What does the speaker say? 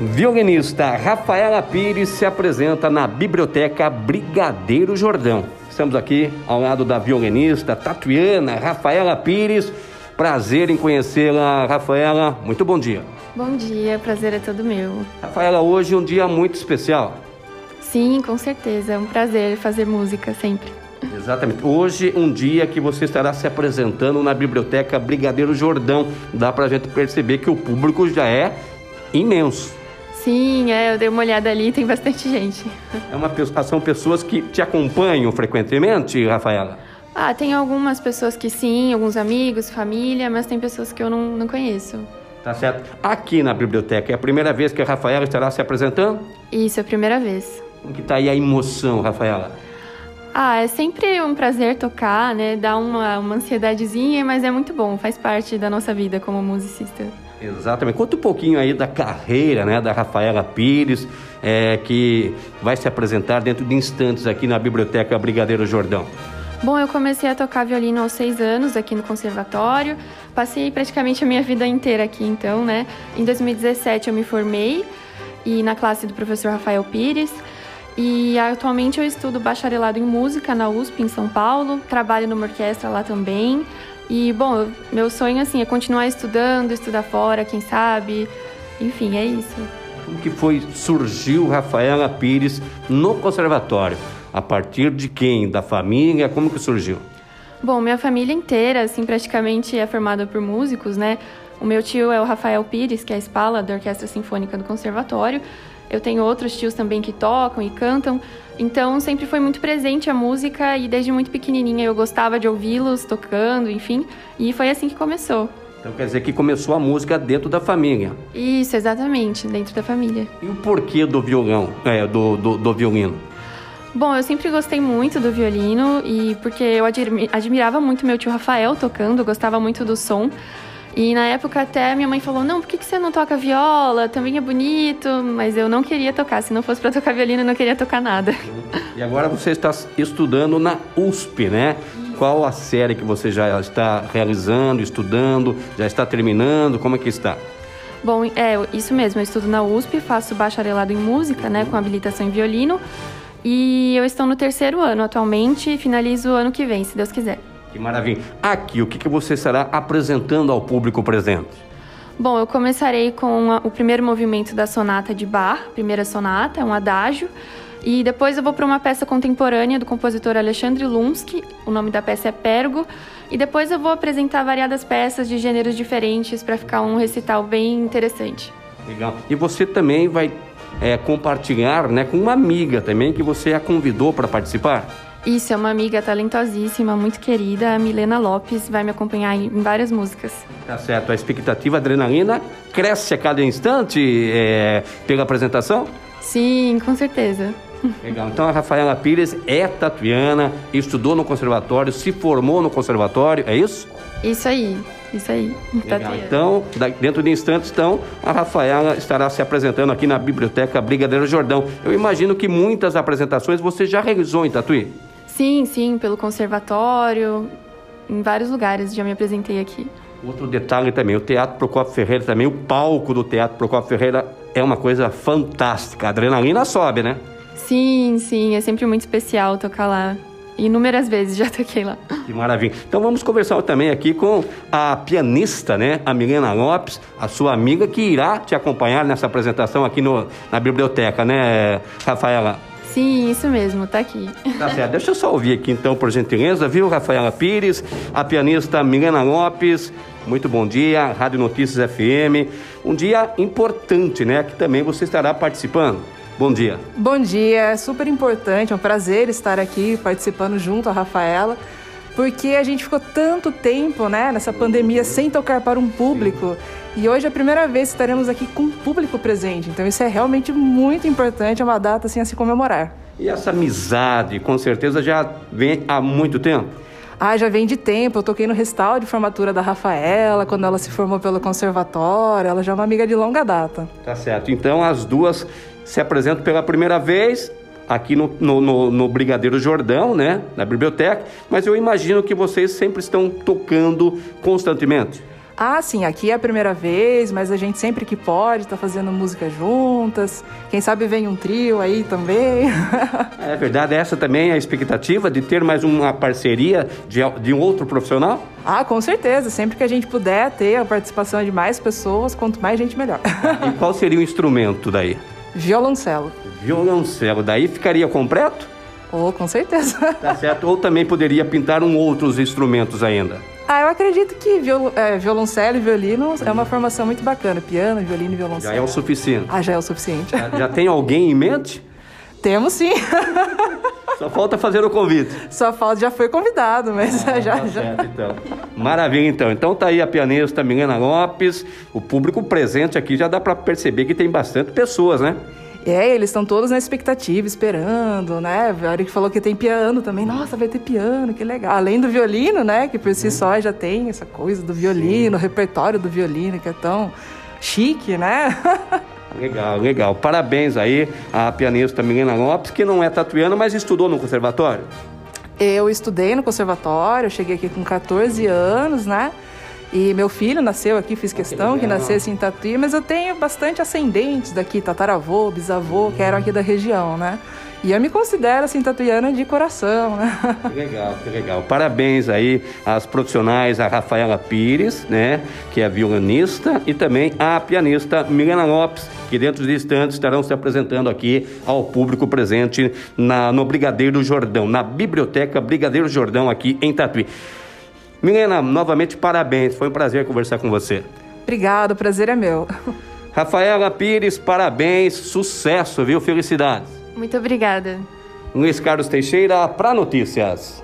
Violinista Rafaela Pires se apresenta na Biblioteca Brigadeiro Jordão. Estamos aqui ao lado da violinista tatuiana Rafaela Pires. Prazer em conhecê-la, Rafaela. Muito bom dia. Bom dia, prazer é todo meu. Rafaela, hoje é um dia muito especial. Sim, com certeza. É um prazer fazer música sempre. Exatamente. Hoje, um dia que você estará se apresentando na Biblioteca Brigadeiro Jordão. Dá pra gente perceber que o público já é imenso. Sim, é, eu dei uma olhada ali, tem bastante gente. É uma, são pessoas que te acompanham frequentemente, Rafaela? Ah, tem algumas pessoas que sim, alguns amigos, família, mas tem pessoas que eu não, não conheço. Tá certo. Aqui na biblioteca, é a primeira vez que a Rafaela estará se apresentando? Isso, é a primeira vez. Como que tá aí a emoção, Rafaela? Ah, é sempre um prazer tocar, né? Dá uma, uma ansiedadezinha, mas é muito bom, faz parte da nossa vida como musicista. Exatamente. Conta um pouquinho aí da carreira né, da Rafaela Pires, é, que vai se apresentar dentro de instantes aqui na Biblioteca Brigadeiro Jordão. Bom, eu comecei a tocar violino aos seis anos aqui no conservatório. Passei praticamente a minha vida inteira aqui, então, né? Em 2017 eu me formei e na classe do professor Rafael Pires. E atualmente eu estudo bacharelado em música na USP em São Paulo. Trabalho numa orquestra lá também. E, bom, meu sonho, assim, é continuar estudando, estudar fora, quem sabe. Enfim, é isso. Como que foi, surgiu Rafaela Pires no conservatório? A partir de quem? Da família? Como que surgiu? Bom, minha família inteira, assim, praticamente é formada por músicos, né? O meu tio é o Rafael Pires, que é a espala da Orquestra Sinfônica do Conservatório. Eu tenho outros tios também que tocam e cantam. Então sempre foi muito presente a música e desde muito pequenininha eu gostava de ouvi-los tocando, enfim. E foi assim que começou. Então quer dizer que começou a música dentro da família. Isso, exatamente, dentro da família. E o porquê do violão, é, do, do, do violino? Bom, eu sempre gostei muito do violino e porque eu admirava muito meu tio Rafael tocando, gostava muito do som. E na época até minha mãe falou: Não, por que, que você não toca viola? Também é bonito. Mas eu não queria tocar. Se não fosse para tocar violino, eu não queria tocar nada. E agora você está estudando na USP, né? Qual a série que você já está realizando, estudando? Já está terminando? Como é que está? Bom, é isso mesmo. Eu estudo na USP, faço bacharelado em música, né, com habilitação em violino. E eu estou no terceiro ano atualmente. Finalizo o ano que vem, se Deus quiser. Que maravilha. Aqui, o que, que você estará apresentando ao público presente? Bom, eu começarei com a, o primeiro movimento da sonata de Bach, primeira sonata, é um adágio. E depois eu vou para uma peça contemporânea do compositor Alexandre Lunsky, o nome da peça é Pergo. E depois eu vou apresentar variadas peças de gêneros diferentes para ficar um recital bem interessante. Legal. E você também vai é, compartilhar né, com uma amiga também que você a convidou para participar? Isso, é uma amiga talentosíssima, muito querida, a Milena Lopes, vai me acompanhar em várias músicas. Tá certo, a expectativa, a adrenalina cresce a cada instante é, pela apresentação? Sim, com certeza. Legal, então a Rafaela Pires é tatuiana, estudou no conservatório, se formou no conservatório, é isso? Isso aí. Isso aí. Legal. Então, dentro de instantes, então, a Rafaela estará se apresentando aqui na Biblioteca Brigadeiro Jordão. Eu imagino que muitas apresentações você já realizou em Tatuí. Sim, sim, pelo conservatório, em vários lugares já me apresentei aqui. Outro detalhe também, o Teatro Procopio Ferreira também, o palco do Teatro Procopio Ferreira é uma coisa fantástica. A adrenalina sobe, né? Sim, sim, é sempre muito especial tocar lá. Inúmeras vezes já toquei lá. Que maravilha. Então vamos conversar também aqui com a pianista, né? A Milena Lopes, a sua amiga que irá te acompanhar nessa apresentação aqui no, na biblioteca, né, Rafaela? Sim, isso mesmo, tá aqui. Tá certo. Deixa eu só ouvir aqui então, por gentileza, viu, Rafaela Pires, a pianista Milena Lopes. Muito bom dia, Rádio Notícias FM. Um dia importante, né? Que também você estará participando. Bom dia. Bom dia, é super importante, é um prazer estar aqui participando junto a Rafaela, porque a gente ficou tanto tempo, né, nessa pandemia sem tocar para um público. E hoje é a primeira vez que estaremos aqui com o público presente. Então isso é realmente muito importante, é uma data assim a se comemorar. E essa amizade, com certeza já vem há muito tempo. Ah, já vem de tempo. Eu toquei no restauro de formatura da Rafaela, quando ela se formou pelo conservatório. Ela já é uma amiga de longa data. Tá certo. Então as duas se apresentam pela primeira vez aqui no, no, no, no, Brigadeiro Jordão, né, na biblioteca, mas eu imagino que vocês sempre estão tocando constantemente. Ah, sim, aqui é a primeira vez, mas a gente sempre que pode tá fazendo música juntas. Quem sabe vem um trio aí também. É verdade, essa também é a expectativa de ter mais uma parceria de, de um outro profissional? ah, com certeza. Sempre que a gente puder ter a participação de mais pessoas, quanto mais gente, melhor. E qual seria o instrumento daí? Violoncelo. Violoncelo, daí ficaria completo? Oh, com certeza. Tá certo? Ou também poderia pintar um outros instrumentos ainda? Ah, eu acredito que viol, é, violoncelo e violino é uma formação muito bacana. Piano, violino e violoncelo. Já é o suficiente. Ah, já é o suficiente. Já, já tem alguém em mente? Temos sim. Só falta fazer o convite. Só falta, já foi convidado, mas Ah, já, tá já. certo, então. Maravilha, então. Então tá aí a pianista Milena Lopes. O público presente aqui já dá para perceber que tem bastante pessoas, né? É, eles estão todos na expectativa, esperando, né? A hora que falou que tem piano também, nossa, vai ter piano, que legal. Além do violino, né? Que por si só já tem essa coisa do violino, o repertório do violino, que é tão chique, né? Legal, legal. Parabéns aí à pianista Milena Lopes, que não é tatuiana, mas estudou no conservatório. Eu estudei no conservatório, cheguei aqui com 14 anos, né? E meu filho nasceu aqui, fiz questão que, legal. nascesse em Tatuí, mas eu tenho bastante ascendentes daqui, tataravô, bisavô, que eram aqui da região, né? E eu me considero, assim, tatuiana de coração, né? Que legal, que legal. Parabéns aí às profissionais, a Rafaela Pires, né, que é violinista, e também a pianista Milena Lopes, que dentro de instantes estarão se apresentando aqui ao público presente na, no Brigadeiro Jordão, na Biblioteca Brigadeiro Jordão aqui em Tatuí. Milena, novamente parabéns, foi um prazer conversar com você. Obrigada, o prazer é meu. Rafaela Pires, parabéns, sucesso, viu? Felicidades. Muito obrigada. Luiz Carlos Teixeira, para notícias.